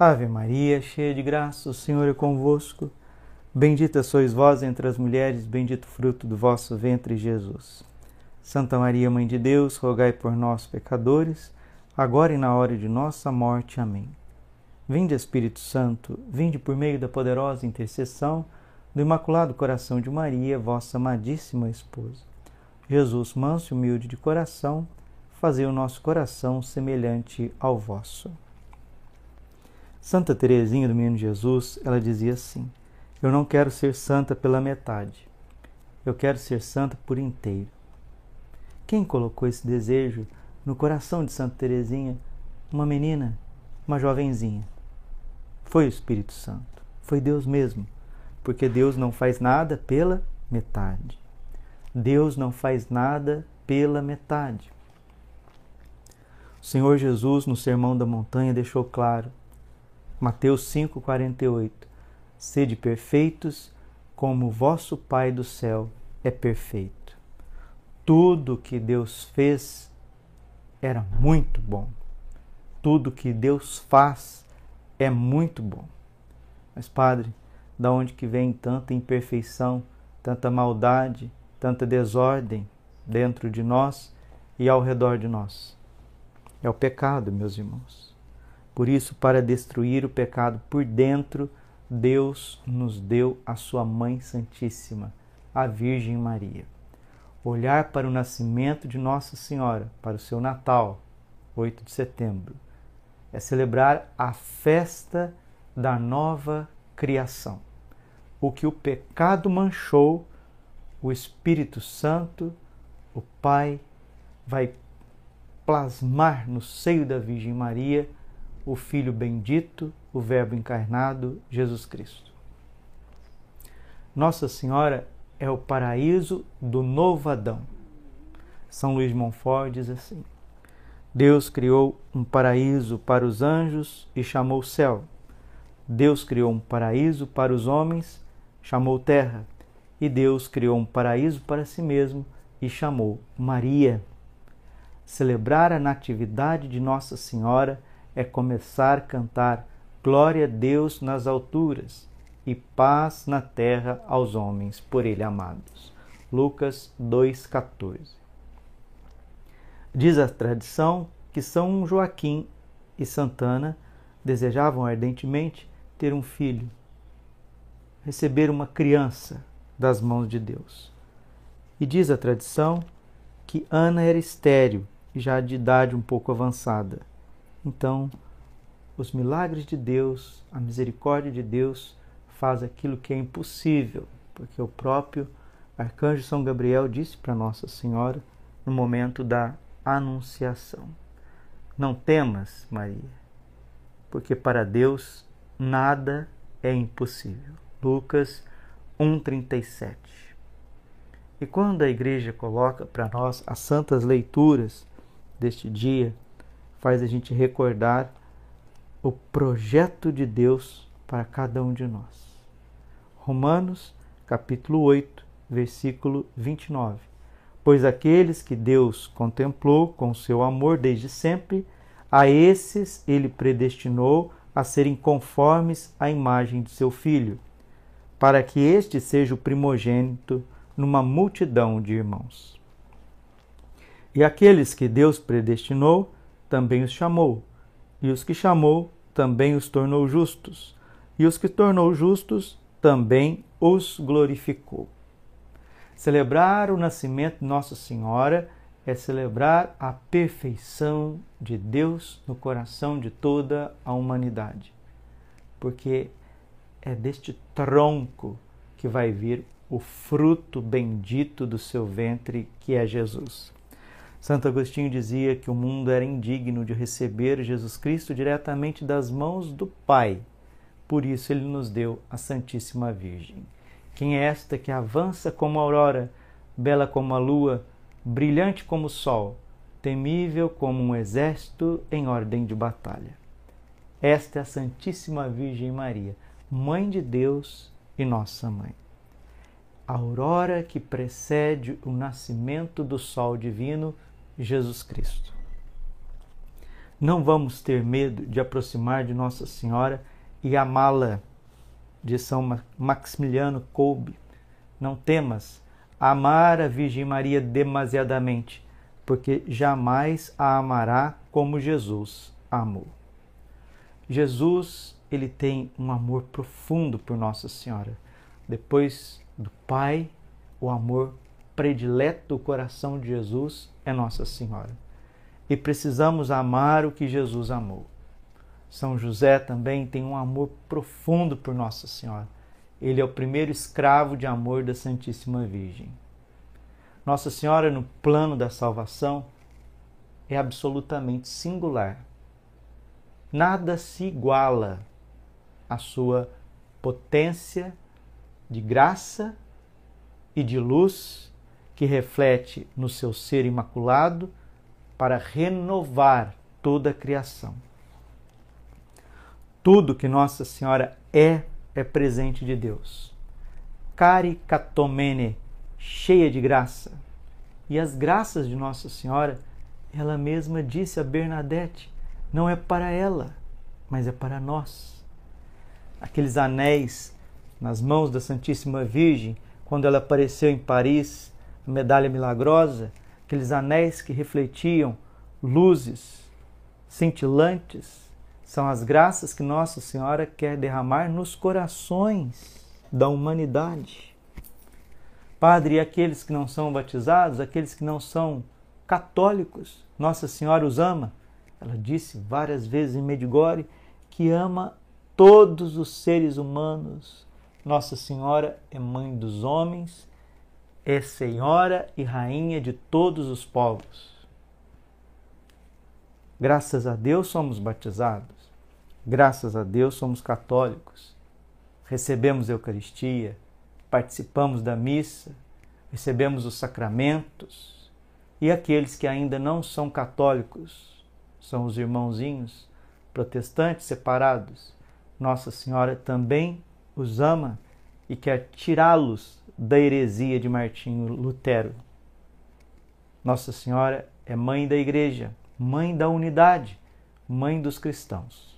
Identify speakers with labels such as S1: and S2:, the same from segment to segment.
S1: Ave Maria, cheia de graça, o Senhor é convosco. Bendita sois vós entre as mulheres, bendito fruto do vosso ventre, Jesus. Santa Maria, Mãe de Deus, rogai por nós, pecadores, agora e na hora de nossa morte. Amém. Vinde, Espírito Santo, vinde por meio da poderosa intercessão do Imaculado Coração de Maria, vossa amadíssima esposa. Jesus, manso e humilde de coração, fazei o nosso coração semelhante ao vosso. Santa Teresinha do Menino Jesus, ela dizia assim: Eu não quero ser santa pela metade. Eu quero ser santa por inteiro. Quem colocou esse desejo no coração de Santa Teresinha? Uma menina, uma jovenzinha. Foi o Espírito Santo, foi Deus mesmo, porque Deus não faz nada pela metade. Deus não faz nada pela metade. O Senhor Jesus, no Sermão da Montanha, deixou claro Mateus 5,48 Sede perfeitos, como vosso Pai do céu é perfeito. Tudo que Deus fez era muito bom. Tudo que Deus faz é muito bom. Mas, Padre, da onde que vem tanta imperfeição, tanta maldade, tanta desordem dentro de nós e ao redor de nós? É o pecado, meus irmãos. Por isso, para destruir o pecado por dentro, Deus nos deu a sua Mãe Santíssima, a Virgem Maria. Olhar para o nascimento de Nossa Senhora, para o seu Natal, 8 de setembro, é celebrar a festa da nova criação. O que o pecado manchou, o Espírito Santo, o Pai, vai plasmar no seio da Virgem Maria o Filho bendito, o Verbo encarnado, Jesus Cristo. Nossa Senhora é o paraíso do novo Adão. São Luís de Montfort diz assim: Deus criou um paraíso para os anjos e chamou céu. Deus criou um paraíso para os homens, chamou terra. E Deus criou um paraíso para si mesmo e chamou Maria. Celebrar a natividade de Nossa Senhora é começar a cantar Glória a Deus nas alturas e paz na terra aos homens por ele amados. Lucas 2,14 Diz a tradição que São Joaquim e Santana desejavam ardentemente ter um filho, receber uma criança das mãos de Deus. E diz a tradição que Ana era estéril, já de idade um pouco avançada. Então, os milagres de Deus, a misericórdia de Deus faz aquilo que é impossível, porque o próprio arcanjo São Gabriel disse para Nossa Senhora no momento da anunciação: Não temas, Maria, porque para Deus nada é impossível. Lucas 1:37. E quando a igreja coloca para nós as santas leituras deste dia, faz a gente recordar o projeto de Deus para cada um de nós. Romanos, capítulo 8, versículo 29. Pois aqueles que Deus contemplou com seu amor desde sempre, a esses ele predestinou a serem conformes à imagem de seu filho, para que este seja o primogênito numa multidão de irmãos. E aqueles que Deus predestinou, também os chamou, e os que chamou, também os tornou justos, e os que tornou justos, também os glorificou. Celebrar o nascimento de Nossa Senhora é celebrar a perfeição de Deus no coração de toda a humanidade, porque é deste tronco que vai vir o fruto bendito do seu ventre, que é Jesus. Santo Agostinho dizia que o mundo era indigno de receber Jesus Cristo diretamente das mãos do Pai. Por isso ele nos deu a Santíssima Virgem. Quem é esta que avança como a aurora, bela como a lua, brilhante como o sol, temível como um exército em ordem de batalha? Esta é a Santíssima Virgem Maria, Mãe de Deus e nossa mãe. A aurora que precede o nascimento do sol divino Jesus Cristo. Não vamos ter medo de aproximar de Nossa Senhora e amá-la, de São Maximiliano Kolbe. Não temas amar a Virgem Maria demasiadamente, porque jamais a amará como Jesus amou. Jesus, ele tem um amor profundo por Nossa Senhora. Depois do Pai, o amor predileto do coração de Jesus é Nossa Senhora. E precisamos amar o que Jesus amou. São José também tem um amor profundo por Nossa Senhora. Ele é o primeiro escravo de amor da Santíssima Virgem. Nossa Senhora, no plano da salvação, é absolutamente singular. Nada se iguala à sua potência de graça e de luz que reflete no seu ser imaculado para renovar toda a criação. Tudo que Nossa Senhora é, é presente de Deus. Caricatomene, cheia de graça. E as graças de Nossa Senhora, ela mesma disse a Bernadette, não é para ela, mas é para nós. Aqueles anéis nas mãos da Santíssima Virgem, quando ela apareceu em Paris, medalha milagrosa, aqueles anéis que refletiam luzes cintilantes, são as graças que Nossa Senhora quer derramar nos corações da humanidade. Padre, e aqueles que não são batizados, aqueles que não são católicos, Nossa Senhora os ama. Ela disse várias vezes em Medjugorje que ama todos os seres humanos. Nossa Senhora é mãe dos homens é Senhora e Rainha de todos os povos. Graças a Deus somos batizados, graças a Deus somos católicos, recebemos a Eucaristia, participamos da missa, recebemos os sacramentos, e aqueles que ainda não são católicos, são os irmãozinhos protestantes separados, Nossa Senhora também os ama e quer tirá-los da heresia de Martinho Lutero. Nossa Senhora é mãe da igreja, mãe da unidade, mãe dos cristãos.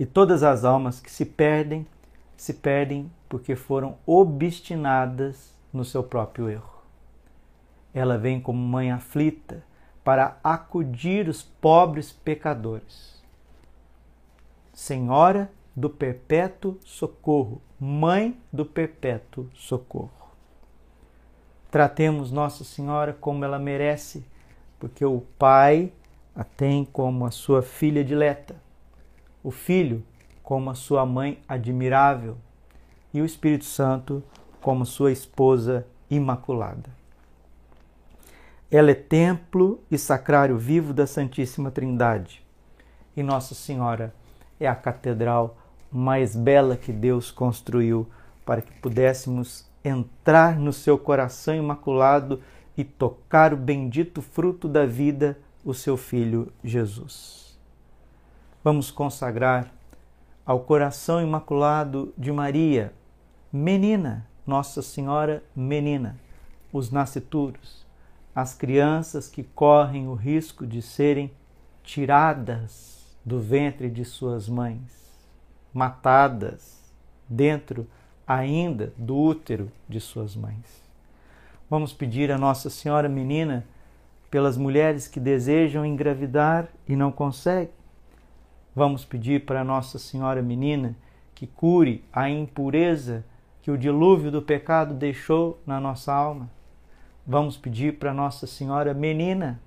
S1: E todas as almas que se perdem, se perdem porque foram obstinadas no seu próprio erro. Ela vem como mãe aflita para acudir os pobres pecadores. Senhora do perpétuo socorro, Mãe do perpétuo socorro. Tratemos Nossa Senhora como ela merece, porque o Pai a tem como a sua filha dileta, o Filho como a sua mãe admirável e o Espírito Santo como sua esposa imaculada. Ela é templo e sacrário vivo da Santíssima Trindade e Nossa Senhora é a catedral mais bela que Deus construiu para que pudéssemos entrar no seu coração imaculado e tocar o bendito fruto da vida, o seu Filho Jesus. Vamos consagrar ao coração imaculado de Maria, menina, Nossa Senhora menina, os nascituros, as crianças que correm o risco de serem tiradas do ventre de suas mães matadas dentro ainda do útero de suas mães. Vamos pedir a Nossa Senhora Menina pelas mulheres que desejam engravidar e não conseguem. Vamos pedir para Nossa Senhora Menina que cure a impureza que o dilúvio do pecado deixou na nossa alma. Vamos pedir para Nossa Senhora Menina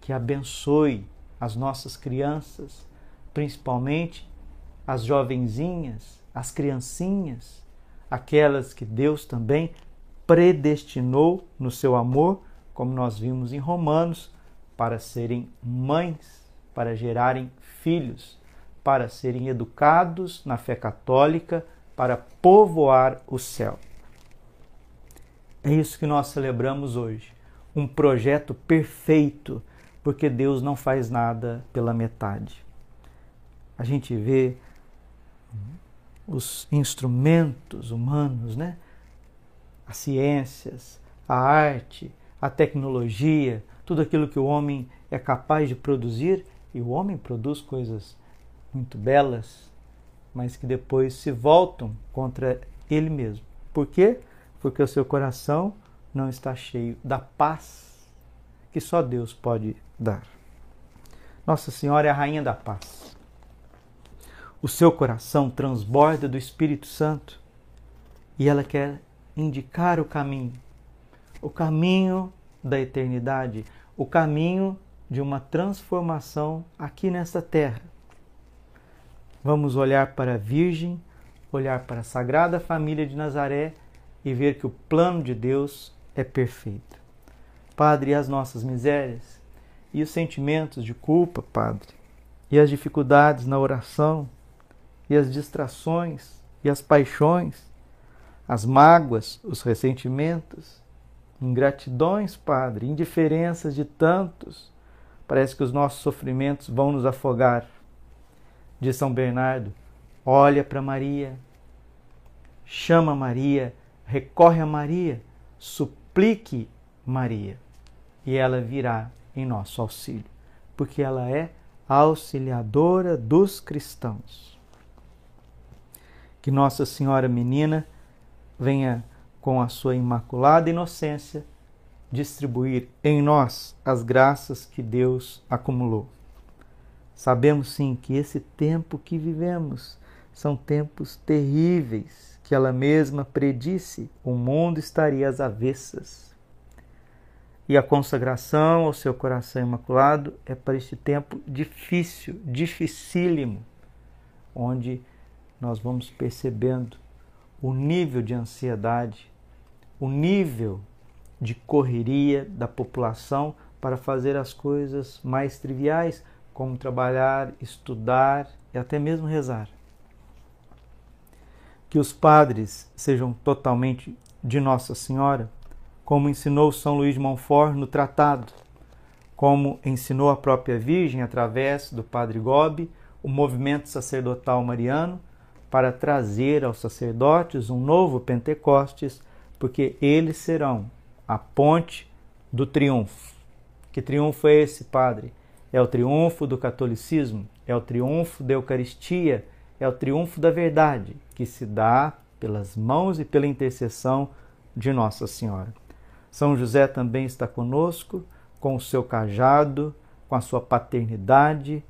S1: que abençoe as nossas crianças, principalmente as jovenzinhas, as criancinhas, aquelas que Deus também predestinou no seu amor, como nós vimos em Romanos, para serem mães, para gerarem filhos, para serem educados na fé católica, para povoar o céu. É isso que nós celebramos hoje. Um projeto perfeito, porque Deus não faz nada pela metade. A gente vê os instrumentos humanos, né? as ciências, a arte, a tecnologia, tudo aquilo que o homem é capaz de produzir, e o homem produz coisas muito belas, mas que depois se voltam contra ele mesmo. Por quê? Porque o seu coração não está cheio da paz que só Deus pode dar. Nossa Senhora é a rainha da paz. O seu coração transborda do Espírito Santo e ela quer indicar o caminho, o caminho da eternidade, o caminho de uma transformação aqui nesta terra. Vamos olhar para a Virgem, olhar para a Sagrada Família de Nazaré e ver que o plano de Deus é perfeito. Padre, as nossas misérias e os sentimentos de culpa, Padre, e as dificuldades na oração, e as distrações e as paixões, as mágoas, os ressentimentos, ingratidões, Padre, indiferenças de tantos. Parece que os nossos sofrimentos vão nos afogar. De São Bernardo, olha para Maria, chama Maria, recorre a Maria, suplique Maria, e ela virá em nosso auxílio, porque ela é auxiliadora dos cristãos. Que Nossa Senhora Menina venha com a sua imaculada inocência distribuir em nós as graças que Deus acumulou. Sabemos sim que esse tempo que vivemos são tempos terríveis, que ela mesma predisse, o mundo estaria às avessas. E a consagração ao seu coração imaculado é para este tempo difícil, dificílimo, onde nós vamos percebendo o nível de ansiedade, o nível de correria da população para fazer as coisas mais triviais, como trabalhar, estudar e até mesmo rezar. Que os padres sejam totalmente de Nossa Senhora, como ensinou São Luís de Montfort no tratado, como ensinou a própria Virgem através do Padre Gobi, o movimento sacerdotal mariano para trazer aos sacerdotes um novo Pentecostes, porque eles serão a ponte do triunfo. Que triunfo é esse, Padre? É o triunfo do catolicismo, é o triunfo da Eucaristia, é o triunfo da verdade, que se dá pelas mãos e pela intercessão de Nossa Senhora. São José também está conosco, com o seu cajado, com a sua paternidade,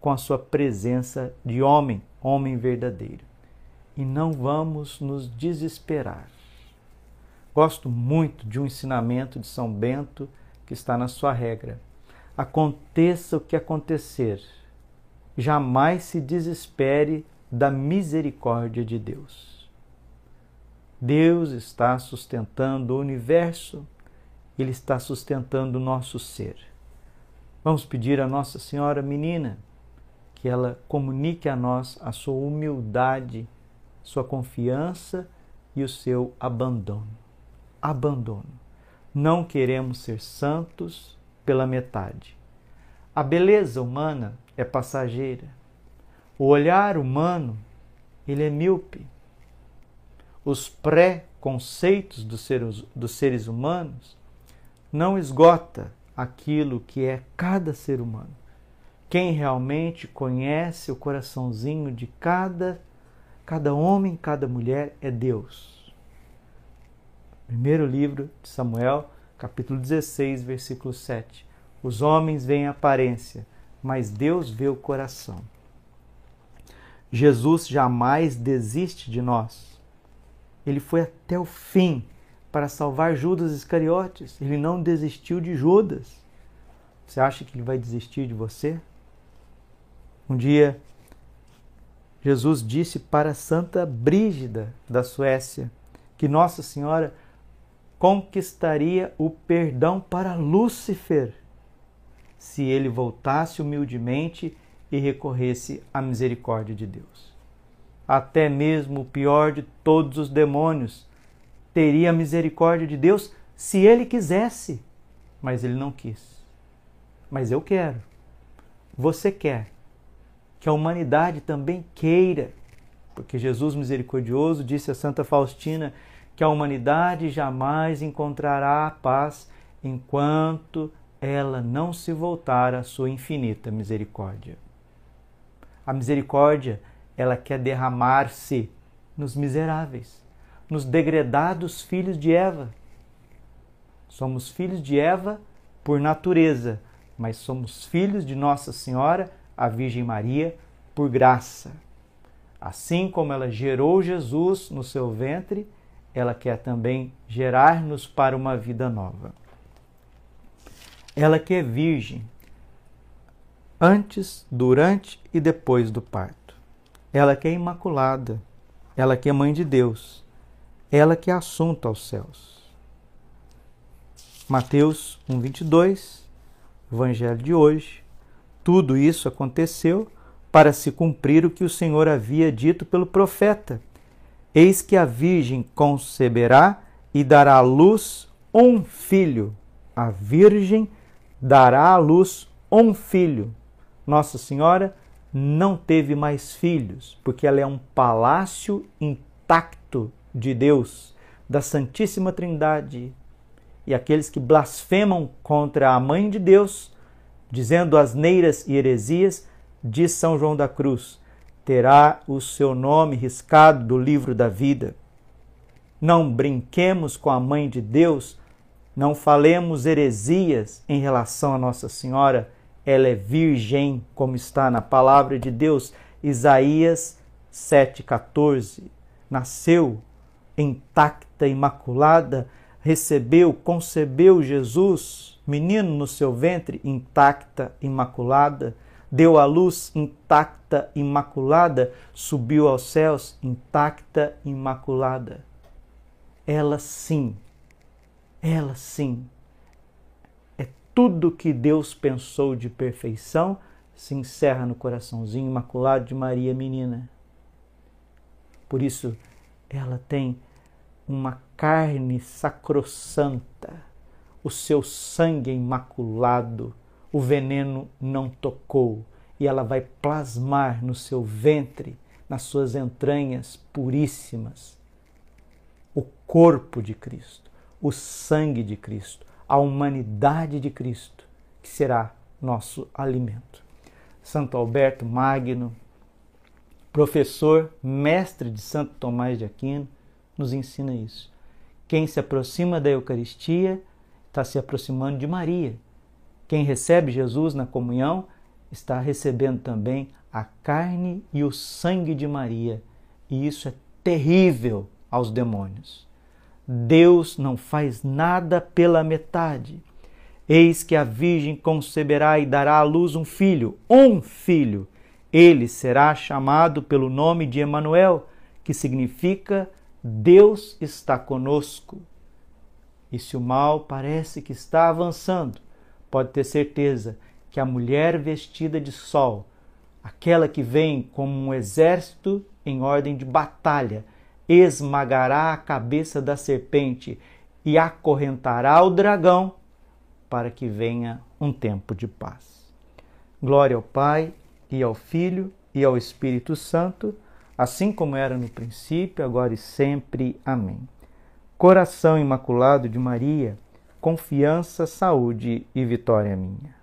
S1: com a sua presença de homem, homem verdadeiro. E não vamos nos desesperar. Gosto muito de um ensinamento de São Bento que está na sua regra. Aconteça o que acontecer, jamais se desespere da misericórdia de Deus. Deus está sustentando o universo, Ele está sustentando o nosso ser. Vamos pedir a Nossa Senhora Menina que ela comunique a nós a sua humildade, sua confiança e o seu abandono. Abandono. Não queremos ser santos pela metade. A beleza humana é passageira. O olhar humano, ele é míope. Os pré-conceitos dos seres, dos seres humanos não esgota aquilo que é cada ser humano. Quem realmente conhece o coraçãozinho de cada, cada homem, cada mulher é Deus. Primeiro livro de Samuel, capítulo 16, versículo 7. Os homens veem a aparência, mas Deus vê o coração. Jesus jamais desiste de nós. Ele foi até o fim para salvar Judas Iscariotes. Ele não desistiu de Judas. Você acha que ele vai desistir de você? Um dia, Jesus disse para Santa Brígida da Suécia que Nossa Senhora conquistaria o perdão para Lúcifer se ele voltasse humildemente e recorresse à misericórdia de Deus. Até mesmo o pior de todos os demônios teria a misericórdia de Deus se ele quisesse, mas ele não quis. Mas eu quero. Você quer que a humanidade também queira, porque Jesus misericordioso disse a Santa Faustina que a humanidade jamais encontrará a paz enquanto ela não se voltar à sua infinita misericórdia. A misericórdia, ela quer derramar-se nos miseráveis, nos degredados filhos de Eva. Somos filhos de Eva por natureza, mas somos filhos de Nossa Senhora, a Virgem Maria, por graça. Assim como ela gerou Jesus no seu ventre, ela quer também gerar-nos para uma vida nova. Ela que é virgem antes, durante e depois do parto. Ela que é imaculada, ela que é mãe de Deus, ela que é assunto aos céus. Mateus 1:22, Evangelho de hoje. Tudo isso aconteceu para se cumprir o que o Senhor havia dito pelo profeta. Eis que a virgem conceberá e dará à luz um filho. A virgem dará à luz um filho. Nossa Senhora não teve mais filhos, porque ela é um palácio intacto de Deus, da Santíssima Trindade. E aqueles que blasfemam contra a Mãe de Deus, dizendo asneiras e heresias, diz São João da Cruz, terá o seu nome riscado do livro da vida. Não brinquemos com a Mãe de Deus, não falemos heresias em relação a Nossa Senhora, ela é virgem, como está na palavra de Deus, Isaías 7,14. Nasceu intacta, imaculada, recebeu, concebeu Jesus, menino no seu ventre, intacta, imaculada deu à luz intacta, imaculada, subiu aos céus intacta, imaculada. Ela sim, ela sim, é tudo que Deus pensou de perfeição se encerra no coraçãozinho imaculado de Maria Menina. Por isso, ela tem uma carne sacrossanta, o seu sangue imaculado o veneno não tocou e ela vai plasmar no seu ventre, nas suas entranhas puríssimas, o corpo de Cristo, o sangue de Cristo, a humanidade de Cristo, que será nosso alimento. Santo Alberto Magno, professor, mestre de Santo Tomás de Aquino, nos ensina isso. Quem se aproxima da Eucaristia está se aproximando de Maria quem recebe Jesus na comunhão está recebendo também a carne e o sangue de Maria, e isso é terrível aos demônios. Deus não faz nada pela metade. Eis que a Virgem conceberá e dará à luz um filho, um filho. Ele será chamado pelo nome de Emanuel, que significa Deus está conosco. E se o mal parece que está avançando, pode ter certeza que a mulher vestida de sol, aquela que vem como um exército em ordem de batalha, esmagará a cabeça da serpente e acorrentará o dragão para que venha um tempo de paz. Glória ao Pai e ao Filho e ao Espírito Santo, assim como era no princípio, agora e sempre. Amém. Coração Imaculado de Maria, confiança, saúde e vitória minha.